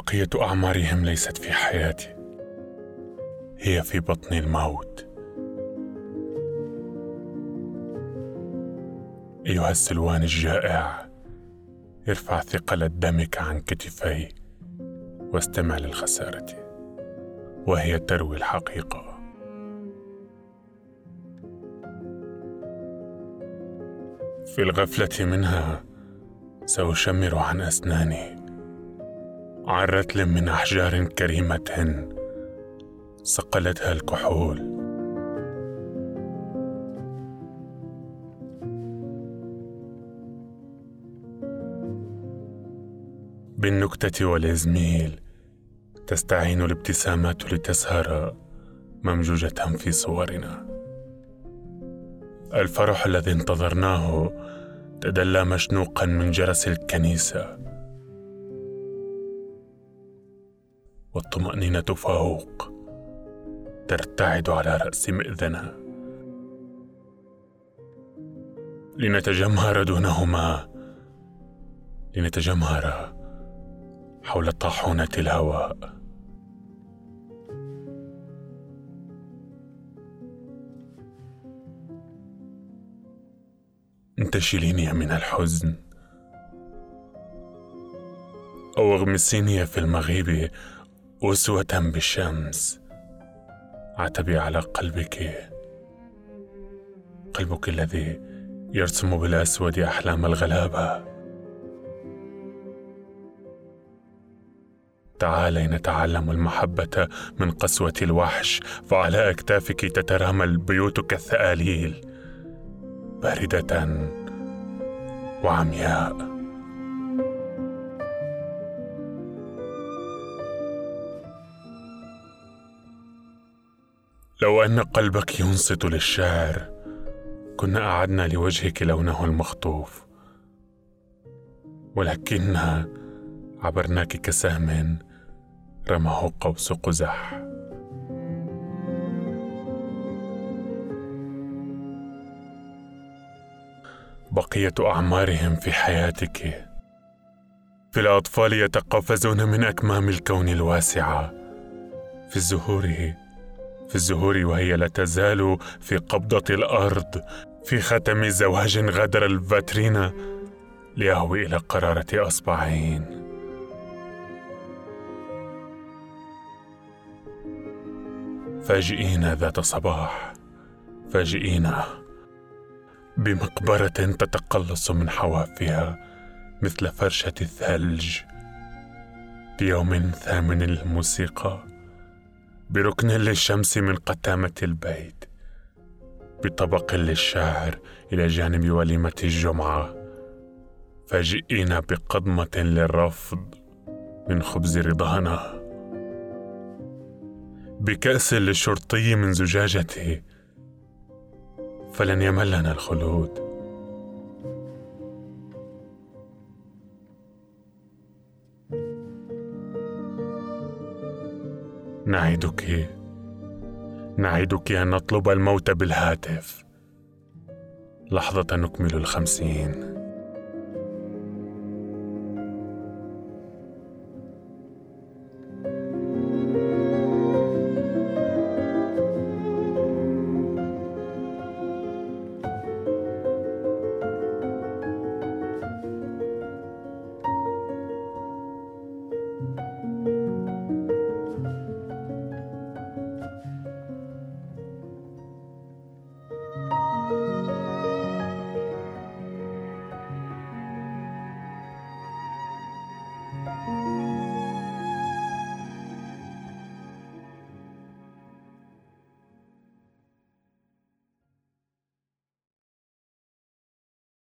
بقية أعمارهم ليست في حياتي. هي في بطن الموت. أيها السلوان الجائع ارفع ثقل دمك عن كتفي واستمع للخسارة وهي تروي الحقيقة. في الغفلة منها سأشمر عن أسناني. عن رتل من أحجار كريمة صقلتها الكحول. بالنكتة والإزميل تستعين الابتسامات لتسهر ممجوجة في صورنا. الفرح الذي انتظرناه تدلى مشنوقا من جرس الكنيسة. والطمأنينة فوق. ترتعد على رأس مئذنة لنتجمهر دونهما. لنتجمهر حول طاحونة الهواء. انتشليني من الحزن. أو اغمسيني في المغيب أسوة بالشمس. عتبي على قلبك. قلبك الذي يرسم بالأسود أحلام الغلابة. تعالي نتعلم المحبة من قسوة الوحش فعلى أكتافك تترامى البيوت كالثآليل باردة وعمياء. لو أن قلبك ينصت للشعر كنا أعدنا لوجهك لونه المخطوف. ولكننا عبرناك كسهم رماه قوس قزح. بقية أعمارهم في حياتك. في الأطفال يتقفزون من أكمام الكون الواسعة. في الزهور في الزهور وهي لا تزال في قبضة الأرض في ختم زواج غدر الفاترينا ليهوي إلى قرارة أصبعين. فاجئينا ذات صباح فاجئينا بمقبرة تتقلص من حوافها مثل فرشة الثلج. بيوم ثامن الموسيقى. بركن للشمس من قتامة البيت بطبق للشاعر إلى جانب وليمة الجمعة. فاجئينا بقضمة للرفض من خبز رضانا. بكأس للشرطي من زجاجته فلن يملنا الخلود. نعدك. نعدك أن نطلب الموت بالهاتف. لحظة نكمل الخمسين.